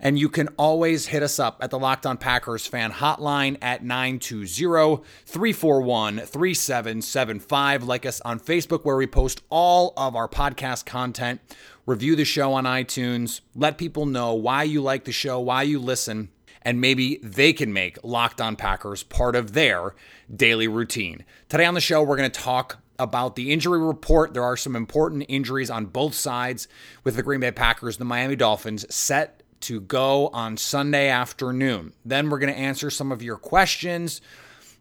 And you can always hit us up at the Locked On Packers fan hotline at 920 341 3775. Like us on Facebook, where we post all of our podcast content. Review the show on iTunes. Let people know why you like the show, why you listen, and maybe they can make Locked On Packers part of their daily routine. Today on the show, we're going to talk about the injury report. There are some important injuries on both sides with the Green Bay Packers, the Miami Dolphins, set to go on Sunday afternoon. Then we're going to answer some of your questions,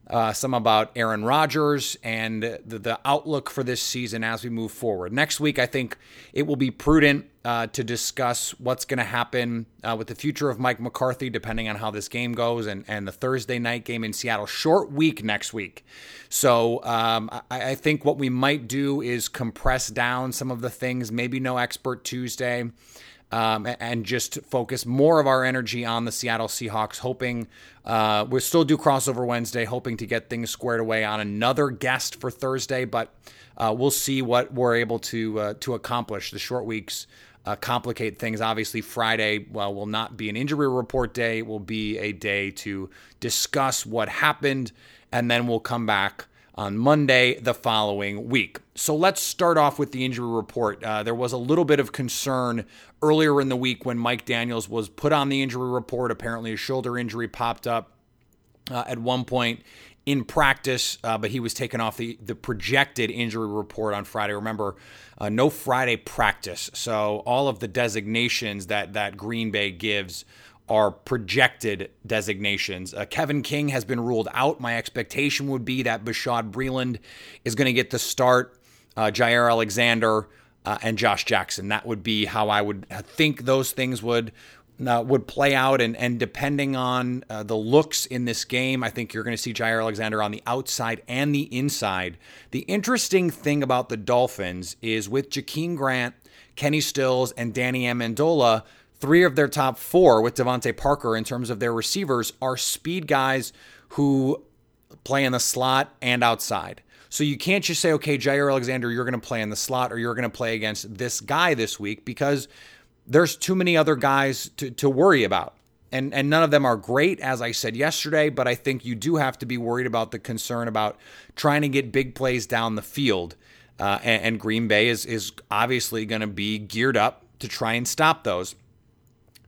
uh, some about Aaron Rodgers and the, the, outlook for this season as we move forward. Next week, I think it will be prudent uh, to discuss what's going to happen uh, with the future of Mike McCarthy, depending on how this game goes, and, and the Thursday night game in Seattle. Short week next week. So um, I, I think what we might do is compress down some of the things, maybe no expert Tuesday um, and just focus more of our energy on the Seattle Seahawks, hoping uh, we'll still do crossover Wednesday, hoping to get things squared away on another guest for Thursday, but uh, we'll see what we're able to uh, to accomplish. The short weeks uh, complicate things. Obviously, Friday well will not be an injury report day; it will be a day to discuss what happened, and then we'll come back on Monday the following week. So let's start off with the injury report. Uh, there was a little bit of concern earlier in the week when Mike Daniels was put on the injury report. Apparently, a shoulder injury popped up uh, at one point in practice, uh, but he was taken off the, the projected injury report on Friday. Remember, uh, no Friday practice. So all of the designations that, that Green Bay gives are projected designations. Uh, Kevin King has been ruled out. My expectation would be that Bashaud Breeland is going to get the start. Uh, Jaire Alexander uh, and Josh Jackson. That would be how I would think those things would uh, would play out. And and depending on uh, the looks in this game, I think you're going to see Jaire Alexander on the outside and the inside. The interesting thing about the Dolphins is with Jakeem Grant, Kenny Stills, and Danny Amendola. Three of their top four with DeVante Parker in terms of their receivers are speed guys who play in the slot and outside. So you can't just say, okay, Jaire Alexander, you're going to play in the slot or you're going to play against this guy this week because there's too many other guys to, to worry about. And, and none of them are great, as I said yesterday, but I think you do have to be worried about the concern about trying to get big plays down the field. Uh, and, and Green Bay is, is obviously going to be geared up to try and stop those.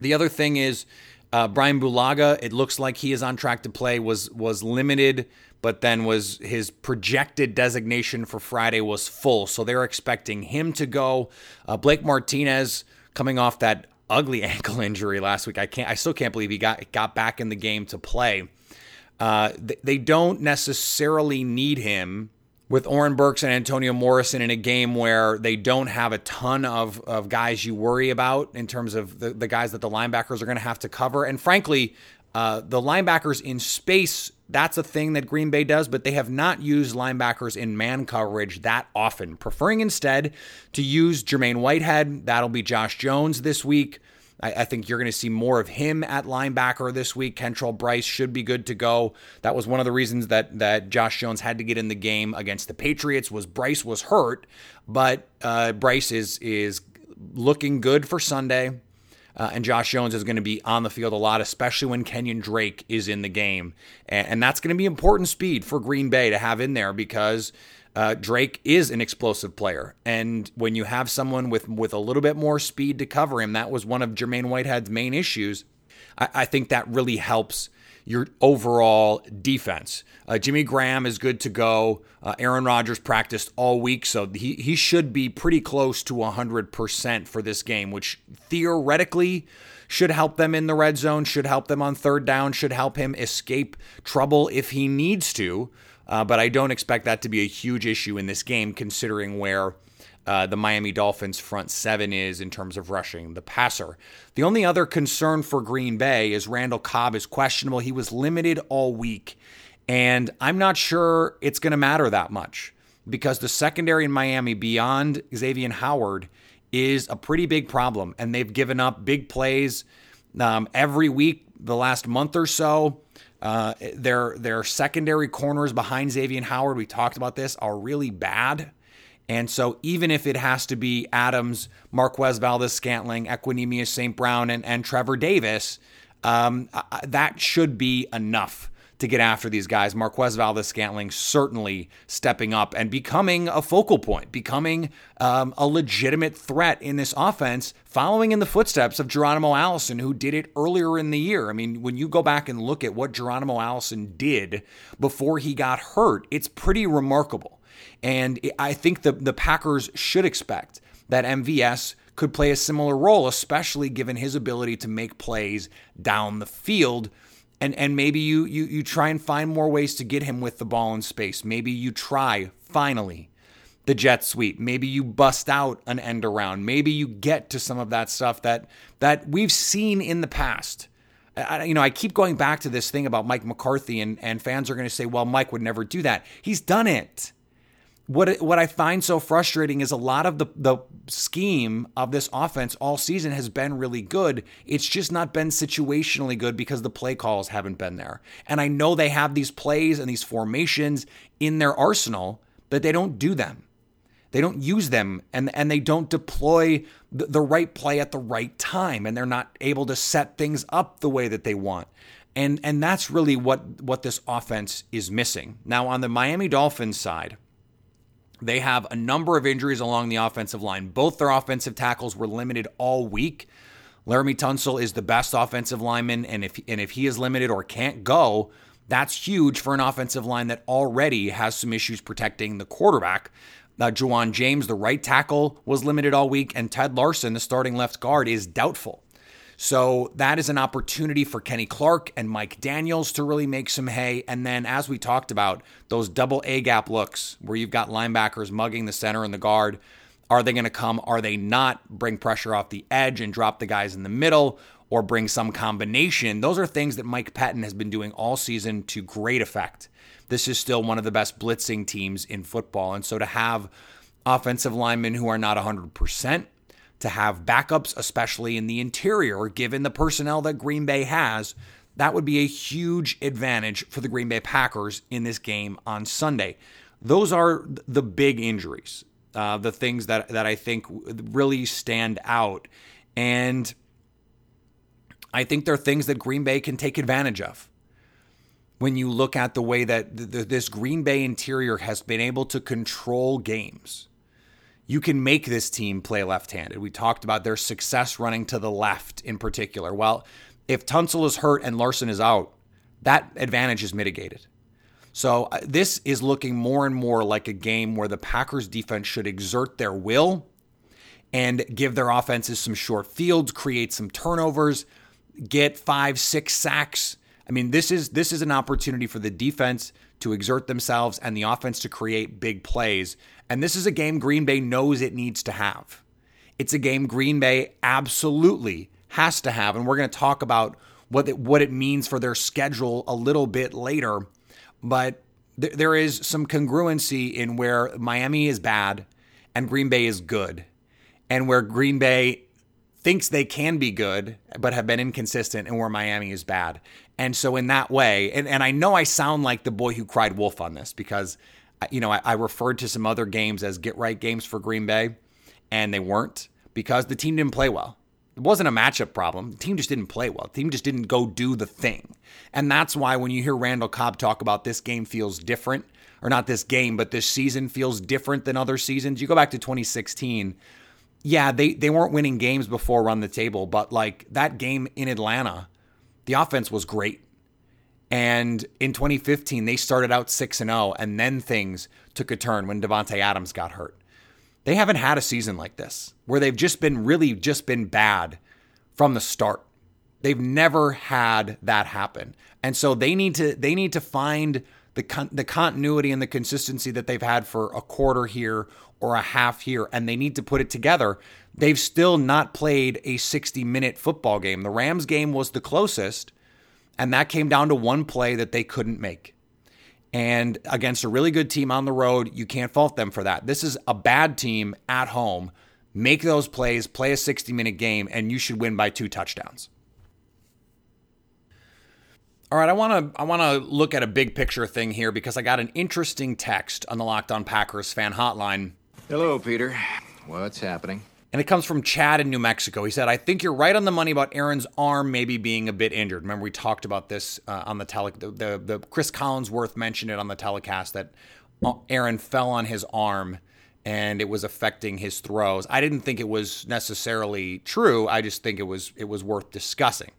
The other thing is uh, Brian Bulaga. It looks like he is on track to play. was was limited but then was his projected designation for Friday was full. So they're expecting him to go. Uh, Blake Martinez coming off that ugly ankle injury last week. I can't. I still can't believe he got got back in the game to play. Uh, they don't necessarily need him with Oren Burks and Antonio Morrison in a game where they don't have a ton of, of guys you worry about in terms of the, the guys that the linebackers are going to have to cover. And frankly, uh, the linebackers in space, that's a thing that Green Bay does, but they have not used linebackers in man coverage that often, preferring instead to use Jermaine Whitehead. That'll be Josh Jones this week. I, I think you're going to see more of him at linebacker this week. Kentrell Brice should be good to go. That was one of the reasons that that Josh Jones had to get in the game against the Patriots. Was Brice was hurt, but uh, Brice is is looking good for Sunday. Uh, and Josh Jones is going to be on the field a lot, especially when Kenyan Drake is in the game. And, and that's going to be important speed for Green Bay to have in there because uh, Drake is an explosive player. And when you have someone with, with a little bit more speed to cover him, that was one of Jermaine Whitehead's main issues. I, I think that really helps your overall defense. Uh, Jimmy Graham is good to go. Uh, Aaron Rodgers practiced all week, so he, he should be pretty close to 100% for this game, which theoretically should help them in the red zone, should help them on third down, should help him escape trouble if he needs to. Uh, but I don't expect that to be a huge issue in this game, considering where uh, the Miami Dolphins front seven is in terms of rushing the passer. The only other concern for Green Bay is Randall Cobb is questionable. He was limited all week, and I'm not sure it's going to matter that much because the secondary in Miami beyond Xavier Howard is a pretty big problem, and they've given up big plays um, every week the last month or so. Uh, their their secondary corners behind Xavier Howard, we talked about this, are really bad. And so, even if it has to be Adams, Marquez Valdes Scantling, Equanimeous St. Brown, and, and Trevor Davis, um, that should be enough to get after these guys. Marquez Valdes Scantling certainly stepping up and becoming a focal point, becoming um, a legitimate threat in this offense, following in the footsteps of Geronimo Allison, who did it earlier in the year. I mean, when you go back and look at what Geronimo Allison did before he got hurt, it's pretty remarkable. And I think the, the Packers should expect that MVS could play a similar role, especially given his ability to make plays down the field. And, and maybe you, you you try and find more ways to get him with the ball in space. Maybe you try finally the jet sweep. Maybe you bust out an end around. Maybe you get to some of that stuff that that we've seen in the past. I, you know, I keep going back to this thing about Mike McCarthy, and, and fans are going to say, well, Mike would never do that. He's done it what what I find so frustrating is a lot of the the scheme of this offense all season has been really good. It's just not been situationally good because the play calls haven't been there. And I know they have these plays and these formations in their arsenal, but they don't do them. They don't use them and and they don't deploy the, the right play at the right time and they're not able to set things up the way that they want. And and that's really what what this offense is missing. Now on the Miami Dolphins side, they have a number of injuries along the offensive line. Both their offensive tackles were limited all week. Laremy Tunsil is the best offensive lineman, and if and if he is limited or can't go, that's huge for an offensive line that already has some issues protecting the quarterback. Uh, Ja'Wuan James, the right tackle, was limited all week, and Ted Larsen, the starting left guard, is doubtful. So that is an opportunity for Kenny Clark and Mike Daniels to really make some hay. And then, as we talked about, those double A gap looks where you've got linebackers mugging the center and the guard. Are they going to come? Are they not? Bring pressure off the edge and drop the guys in the middle or bring some combination. Those are things that Mike Pettine has been doing all season to great effect. This is still one of the best blitzing teams in football. And so to have offensive linemen who are not 100%, to have backups, especially in the interior, given the personnel that Green Bay has. That would be a huge advantage for the Green Bay Packers in this game on Sunday. Those are the big injuries, uh, the things that, that I think really stand out. And I think they're things that Green Bay can take advantage of. When you look at the way that this Green Bay interior has been able to control games, you can make this team play left handed. We talked about their success running to the left in particular. Well, if Tunsil is hurt and Larsen is out, that advantage is mitigated. So uh, this is looking more and more like a game where the Packers defense should exert their will and give their offenses some short fields, create some turnovers, get five, six sacks. I mean, this is this is an opportunity for the defense to exert themselves and the offense to create big plays. And this is a game Green Bay knows it needs to have. It's a game Green Bay absolutely has to have. And we're going to talk about what it, what it means for their schedule a little bit later. But th- there is some congruency in where Miami is bad and Green Bay is good, and where Green Bay thinks they can be good but have been inconsistent, and where Miami is bad. And so, in that way, and, and I know I sound like the boy who cried wolf on this because you know, I, I referred to some other games as get right games for Green Bay, and they weren't because the team didn't play well. It wasn't a matchup problem. The team just didn't play well. The team just didn't go do the thing. And that's why when you hear Randall Cobb talk about this game feels different, or not this game, but this season feels different than other seasons, you go back to 2016. Yeah, they, they weren't winning games before run the table, but like that game in Atlanta, the offense was great And in 2015, they started out 6 and 0 and then things took a turn when Davante Adams got hurt. They haven't had a season like this where they've just been really just been bad from the start. They've never had that happen. And so they need to they need to find the con- the continuity and the consistency that they've had for a quarter here or a half here and they need to put it together. They've still not played a 60-minute football game. The Rams game was the closest and that came down to one play that they couldn't make. And against a really good team on the road, you can't fault them for that. This is a bad team at home. Make those plays, play a 60 minute game, and you should win by two touchdowns. All right, I want to I want to look at a big picture thing here because I got an interesting text on the Locked On Packers fan hotline. Hello, Peter. What's happening? And it comes from Chad in New Mexico. He said, I think you're right on the money about Aaron's arm maybe being a bit injured. Remember, we talked about this uh, on the tele, the, the, the Chris Collinsworth mentioned it on the telecast that uh, Aaron fell on his arm and it was affecting his throws. I didn't think it was necessarily true. I just think it was it was worth discussing.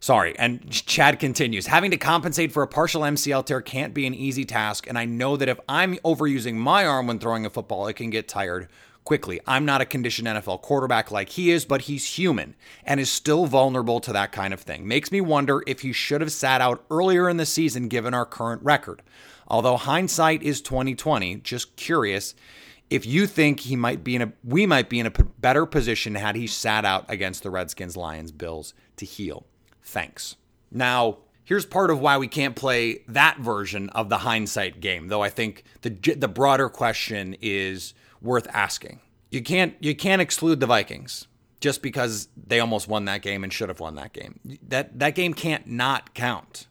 Sorry. And Chad continues having to compensate for a partial MCL tear can't be an easy task. And I know that if I'm overusing my arm when throwing a football, it can get tired quickly. I'm not a conditioned NFL quarterback like he is, but he's human and is still vulnerable to that kind of thing. Makes me wonder if he should have sat out earlier in the season given our current record. Although hindsight is 2020, just curious if you think he might be in a we might be in a better position had he sat out against the Redskins, Lions, Bills to heal. Thanks. Now, here's part of why we can't play that version of the hindsight game, though I think the the broader question is worth asking. You can't you can't exclude the Vikings just because they almost won that game and should have won that game. That that game can't not count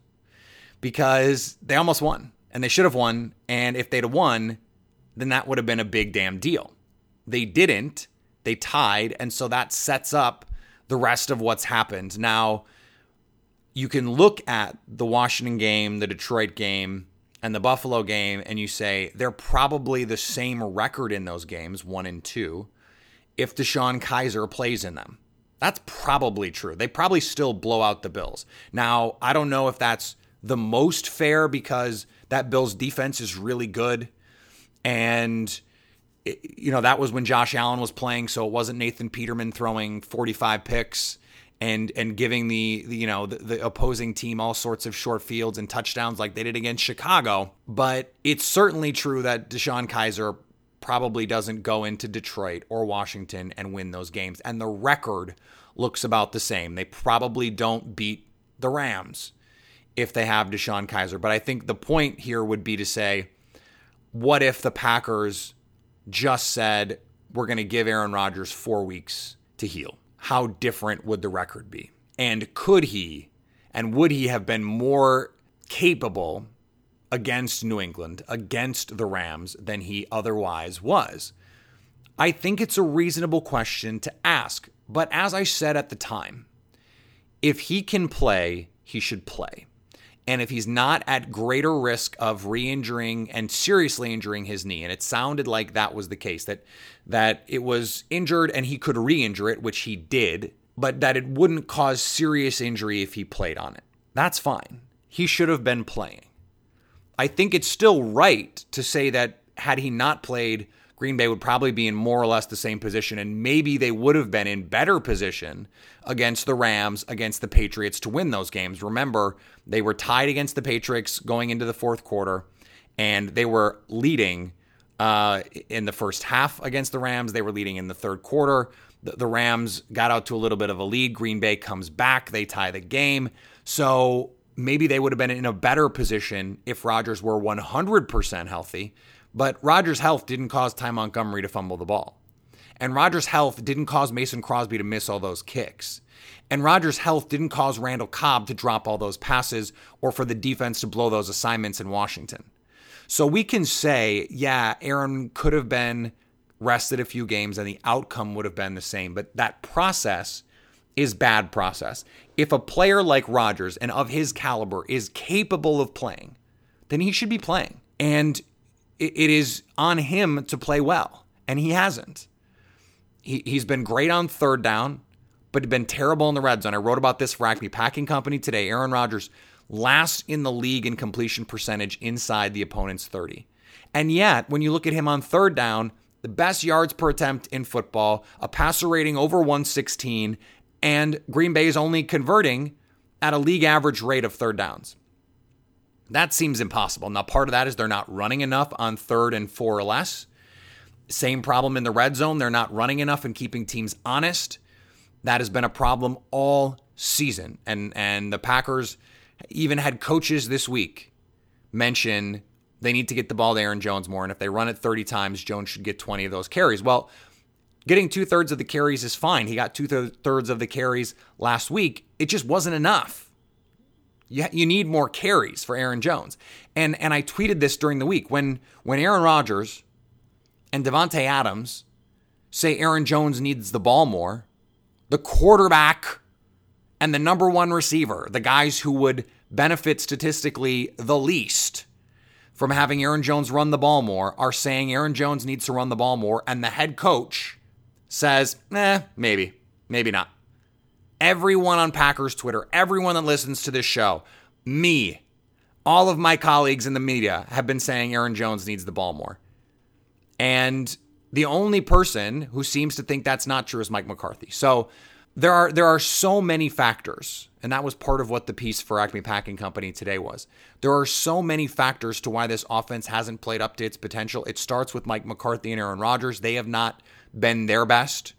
because they almost won and they should have won and if they'd have won, then that would have been a big damn deal. They didn't. They tied and so that sets up the rest of what's happened. Now, you can look at the Washington game, the Detroit game, and the Buffalo game, and you say they're probably the same record in those games, one and two, if DeShone Kizer plays in them. That's probably true. They probably still blow out the Bills. Now, I don't know if that's the most fair because that Bills defense is really good. And, you know, that was when Josh Allen was playing, so it wasn't Nathan Peterman throwing 45 picks and and giving the, the you know the, the, opposing team all sorts of short fields and touchdowns like they did against Chicago. But it's certainly true that DeShone Kizer probably doesn't go into Detroit or Washington and win those games, and the record looks about the same. They probably don't beat the Rams if they have DeShone Kizer. But I think the point here would be to say, what if the Packers just said we're going to give Aaron Rodgers four weeks to heal? How different would the record be? And could he and would he have been more capable against New England, against the Rams, than he otherwise was? I think it's a reasonable question to ask. But as I said at the time, if he can play, he should play. And if he's not at greater risk of re-injuring and seriously injuring his knee, and it sounded like that was the case, that that it was injured and he could re-injure it, which he did, but that it wouldn't cause serious injury if he played on it. That's fine. He should have been playing. I think it's still right to say that had he not played, Green Bay would probably be in more or less the same position, and maybe they would have been in better position against the Rams, against the Patriots to win those games. Remember, they were tied against the Patriots going into the fourth quarter, and they were leading uh, in the first half against the Rams. They were leading in the third quarter. The, the Rams got out to a little bit of a lead. Green Bay comes back, they tie the game. So maybe they would have been in a better position if Rodgers were 100% healthy but Rodgers' health didn't cause Ty Montgomery to fumble the ball. And Rodgers' health didn't cause Mason Crosby to miss all those kicks. And Rodgers' health didn't cause Randall Cobb to drop all those passes or for the defense to blow those assignments in Washington. So we can say, yeah, Aaron could have been rested a few games and the outcome would have been the same. But that process is bad process. If a player like Rodgers and of his caliber is capable of playing, then he should be playing. And it is on him to play well, and he hasn't. He, he's been great on third down, but been terrible in the red zone. I wrote about this for Acme Packing Company today. Aaron Rodgers last in the league in completion percentage inside the opponent's 30. And yet, when you look at him on third down, the best yards per attempt in football, a passer rating over 116, and Green Bay is only converting at a league average rate of third downs. That seems impossible. Now, part of that is they're not running enough on third and four or less. Same problem in the red zone. They're not running enough and keeping teams honest. That has been a problem all season. And and the Packers even had coaches this week mention they need to get the ball to Aaron Jones more. And if they run it 30 times, Jones should get 20 of those carries. Well, getting two thirds of the carries is fine. He got two thirds of the carries last week. It just wasn't enough. You, you need more carries for Aaron Jones. And and I tweeted this during the week when when Aaron Rodgers and Davante Adams say Aaron Jones needs the ball more, the quarterback and the number one receiver, the guys who would benefit statistically the least from having Aaron Jones run the ball more, are saying Aaron Jones needs to run the ball more, and the head coach says, eh, maybe, maybe not. Everyone on Packers Twitter, everyone that listens to this show, me, all of my colleagues in the media have been saying Aaron Jones needs the ball more. And the only person who seems to think that's not true is Mike McCarthy. So there are there are so many factors, and that was part of what the piece for Acme Packing Company today was. There are so many factors to why this offense hasn't played up to its potential. It starts with Mike McCarthy and Aaron Rodgers. They have not been their best.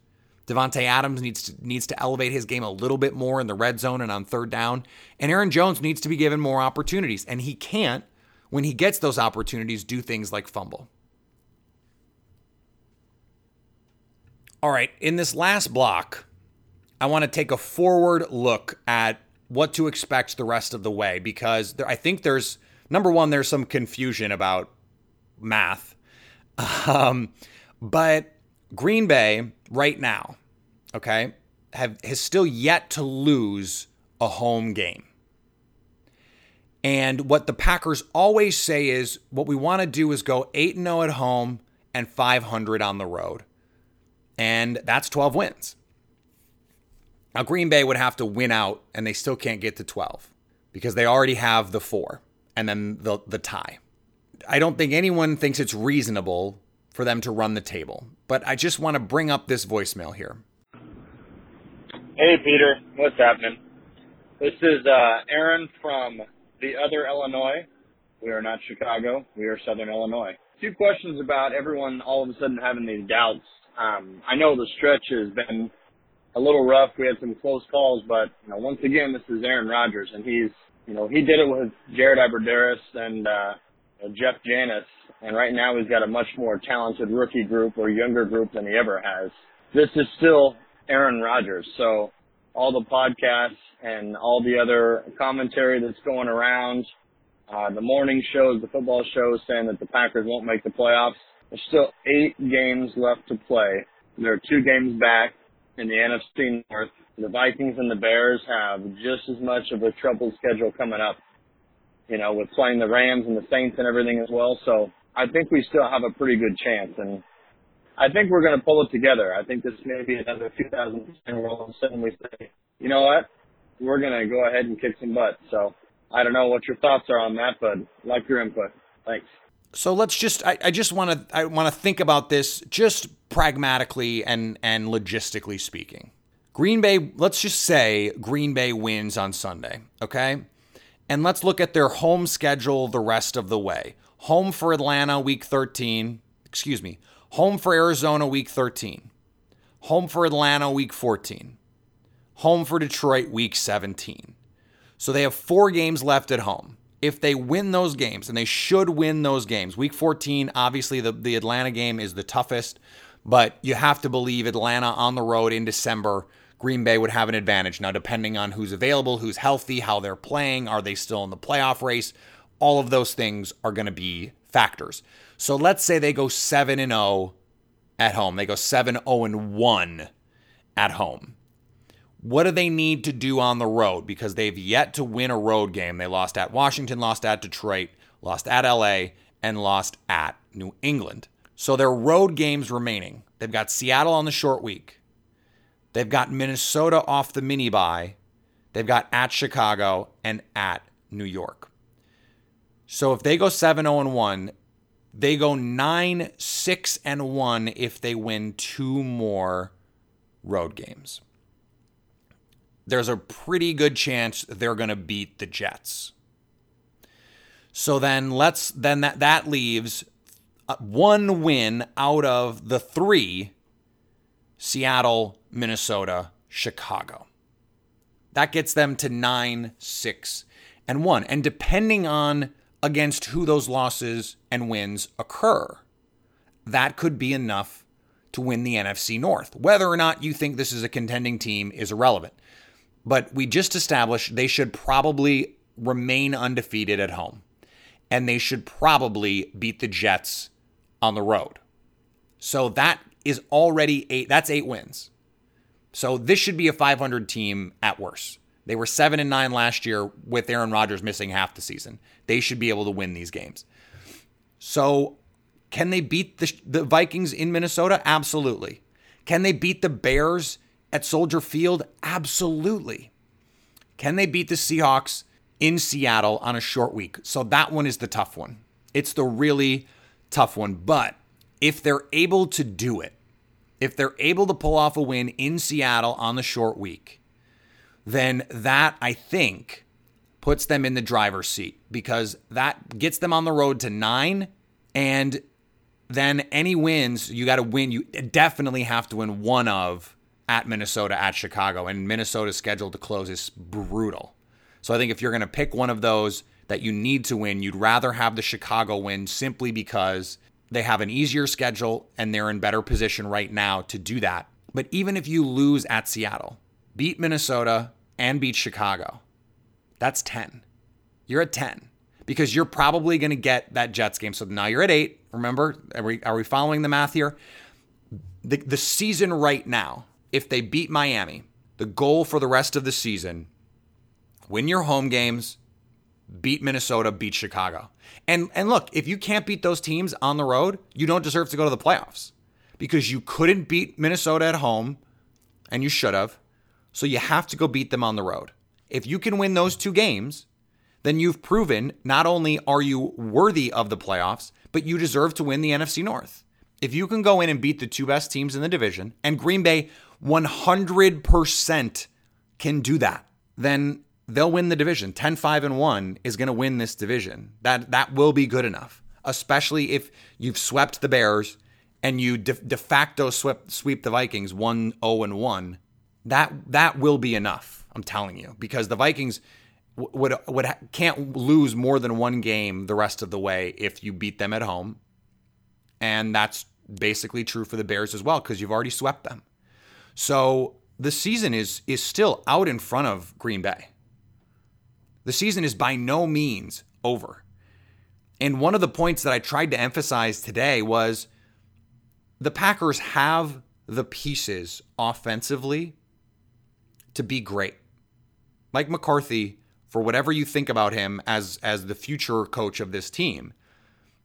Davante Adams needs to, needs to elevate his game a little bit more in the red zone and on third down. And Aaron Jones needs to be given more opportunities, and he can't when he gets those opportunities do things like fumble. All right, in this last block, I want to take a forward look at what to expect the rest of the way because there, I think there's number one, there's some confusion about math. Um, but Green Bay right now, okay, have has still yet to lose a home game. And what the Packers always say is what we want to do is go 8 0 at home and 500 on the road and that's 12 wins. Now, Green Bay would have to win out, and they still can't get to 12 because they already have the four and then the, the tie. I don't think anyone thinks it's reasonable for them to run the table, but I just want to bring up this voicemail here. Hey, Peter. What's happening? This is uh, Aaron from the other Illinois. We are not Chicago. We are Southern Illinois. Two questions about everyone all of a sudden having these doubts um, I know the stretch has been a little rough. We had some close calls, but you know, once again, this is Aaron Rodgers, and he's you know he did it with Jared Abbrederis and uh, Jeff Janis, and right now he's got a much more talented rookie group or younger group than he ever has. This is still Aaron Rodgers, so all the podcasts and all the other commentary that's going around, uh, the morning shows, the football shows saying that the Packers won't make the playoffs. There's still eight games left to play. There are two games back in the NFC North. The Vikings and the Bears have just as much of a troubled schedule coming up, you know, with playing the Rams and the Saints and everything as well. So I think we still have a pretty good chance. And I think we're going to pull it together. I think this may be another 2010 where all of a sudden we say, you know what? We're going to go ahead and kick some butt. So I don't know what your thoughts are on that, but like your input. Thanks so let's just I, I just want to I want to think about this just pragmatically and and logistically speaking. Green Bay, let's just say Green Bay wins on Sunday, okay? And let's look at their home schedule the rest of the way. Home for Atlanta week 13, excuse me. Home for Arizona week 13. Home for Atlanta week 14. Home for Detroit week 17. So they have 4 games left at home if they win those games, and they should win those games, week 14, obviously the, the Atlanta game is the toughest, but you have to believe Atlanta on the road in December, Green Bay would have an advantage. Now, depending on who's available, who's healthy, how they're playing, are they still in the playoff race? All of those things are going to be factors. So let's say they go 7 and 0 at home. They go 7 0 and 1 at home. What do they need to do on the road? Because they've yet to win a road game. They lost at Washington, lost at Detroit, lost at LA, and lost at New England. So their road games remaining. They've got Seattle on the short week. They've got Minnesota off the mini bye. They've got at Chicago and at New York. So if they go 7 0 and 1, they go 9 6 and 1 if they win two more road games. There's a pretty good chance they're going to beat the Jets. So then let's then that that leaves uh, one win out of the 3 Seattle, Minnesota, Chicago. That gets them to 9 6 and 1. And depending on against who those losses and wins occur. That could be enough to win the NFC North. Whether or not you think this is a contending team is irrelevant. But we just established they should probably remain undefeated at home. And they should probably beat the Jets on the road. So that is already eight that's 8 wins. So this should be a 500 team at worst. They were 7 and 9 last year with Aaron Rodgers missing half the season. They should be able to win these games. So, can they beat the, the Vikings in Minnesota? Absolutely. Can they beat the Bears at Soldier Field? Absolutely. Can they beat the Seahawks in Seattle on a short week? So, that one is the tough one. It's the really tough one. But if they're able to do it, if they're able to pull off a win in Seattle on the short week, then that I think puts them in the driver's seat because that gets them on the road to nine. And then any wins, you got to win. You definitely have to win one of at Minnesota, at Chicago. And Minnesota's schedule to close is brutal. So I think if you're going to pick one of those that you need to win, you'd rather have the Chicago win simply because they have an easier schedule and they're in better position right now to do that. But even if you lose at Seattle, beat Minnesota, and beat Chicago. That's 10. You're at 10 because you're probably going to get that Jets game. So now you're at 8. Remember, are we, are we following the math here? The, the season right now, if they beat Miami, the goal for the rest of the season win your home games, beat Minnesota, beat Chicago. And and look, if you can't beat those teams on the road, you don't deserve to go to the playoffs because you couldn't beat Minnesota at home and you should have. So you have to go beat them on the road. If you can win those two games, then you've proven not only are you worthy of the playoffs, but you deserve to win the NFC North. If you can go in and beat the two best teams in the division, and Green Bay 100% can do that, then they'll win the division. 10-5 and 1 is going to win this division. That that will be good enough, especially if you've swept the Bears and you de, de facto sweep, sweep the Vikings 1-0 and 1 that that will be enough. I'm telling you, because the Vikings would would can't lose more than one game the rest of the way if you beat them at home, and that's basically true for the Bears as well because you've already swept them. So the season is is still out in front of Green Bay. The season is by no means over. And one of the points that I tried to emphasize today was the Packers have the pieces offensively to be great. Mike McCarthy, for whatever you think about him as as the future coach of this team,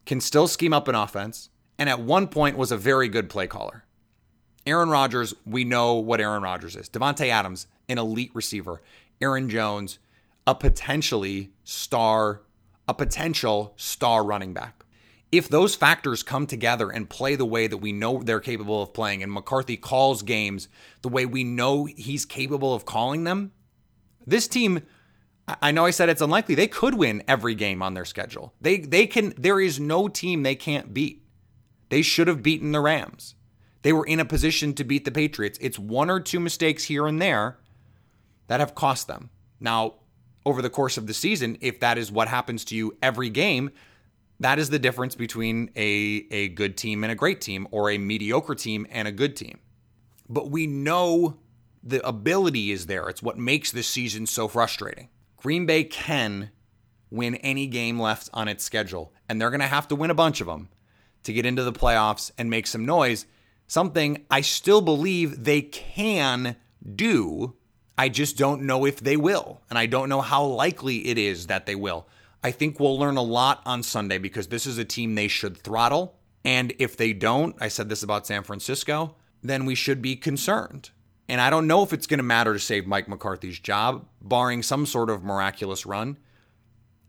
can still scheme up an offense and at one point was a very good play caller. Aaron Rodgers, we know what Aaron Rodgers is. Davante Adams, an elite receiver. Aaron Jones, a potentially star, a potential star running back if those factors come together and play the way that we know they're capable of playing, and McCarthy calls games the way we know he's capable of calling them, this team, I know I said it's unlikely, they could win every game on their schedule. They they can there is no team they can't beat. They should have beaten the Rams. They were in a position to beat the Patriots. It's one or two mistakes here and there that have cost them. Now, over the course of the season, if that is what happens to you every game, that is the difference between a, a good team and a great team, or a mediocre team and a good team. But we know the ability is there. It's what makes this season so frustrating. Green Bay can win any game left on its schedule, and they're going to have to win a bunch of them to get into the playoffs and make some noise. Something I still believe they can do. I just don't know if they will, and I don't know how likely it is that they will. I think we'll learn a lot on Sunday because this is a team they should throttle. And if they don't, I said this about San Francisco, then we should be concerned. And I don't know if it's going to matter to save Mike McCarthy's job, barring some sort of miraculous run.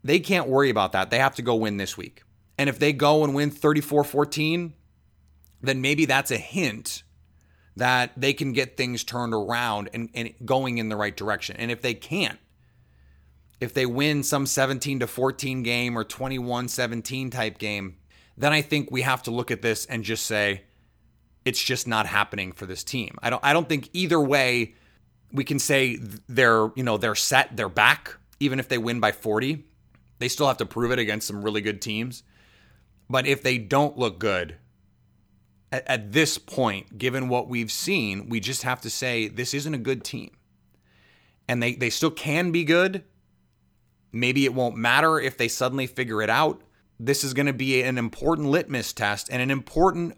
They can't worry about that. They have to go win this week. And if they go and win 34 14, then maybe that's a hint that they can get things turned around and, and going in the right direction. And if they can't, if they win some 17 to 14 game or 21 17 type game, then I think we have to look at this and just say it's just not happening for this team. I don't I don't think either way we can say they're, you know, they're set, they're back even if they win by 40. They still have to prove it against some really good teams. But if they don't look good at, at this point, given what we've seen, we just have to say this isn't a good team. And they, they still can be good. Maybe it won't matter if they suddenly figure it out. This is going to be an important litmus test and an important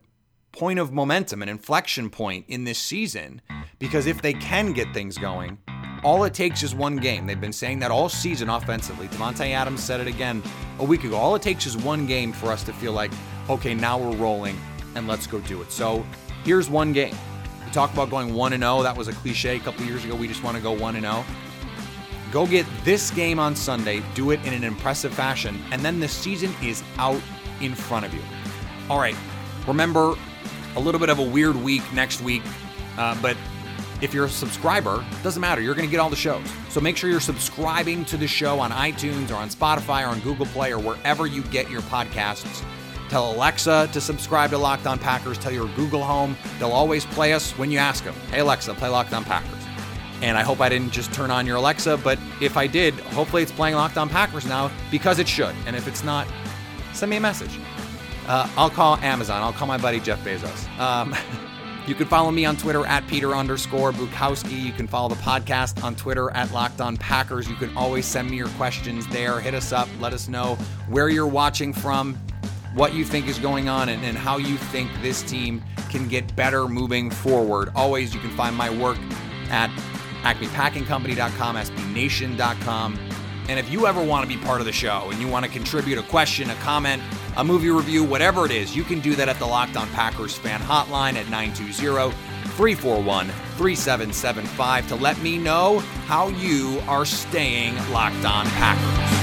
point of momentum, an inflection point in this season. Because if they can get things going, all it takes is one game. They've been saying that all season offensively. Davante Adams said it again a week ago. All it takes is one game for us to feel like, okay, now we're rolling and let's go do it. So here's one game. We talked about going 1 0. That was a cliche a couple years ago. We just want to go 1 0. Go get this game on Sunday, do it in an impressive fashion, and then the season is out in front of you. All right, remember a little bit of a weird week next week, uh, but if you're a subscriber, doesn't matter. You're going to get all the shows. So make sure you're subscribing to the show on iTunes or on Spotify or on Google Play or wherever you get your podcasts. Tell Alexa to subscribe to Locked On Packers. Tell your Google Home. They'll always play us when you ask them. Hey, Alexa, play Locked On Packers. And I hope I didn't just turn on your Alexa, but if I did, hopefully it's playing Locked On Packers now because it should. And if it's not, send me a message. Uh, I'll call Amazon. I'll call my buddy Jeff Bezos. Um, You can follow me on Twitter at Peter underscore Bukowski. You can follow the podcast on Twitter at Locked On Packers. You can always send me your questions there. Hit us up. Let us know where you're watching from, what you think is going on, and, and how you think this team can get better moving forward. Always, you can find my work at acmepackingcompany.com, sbnation.com. And if you ever want to be part of the show and you want to contribute a question, a comment, a movie review, whatever it is, you can do that at the Locked On Packers fan hotline at 920 341 3775 to let me know how you are staying locked on Packers.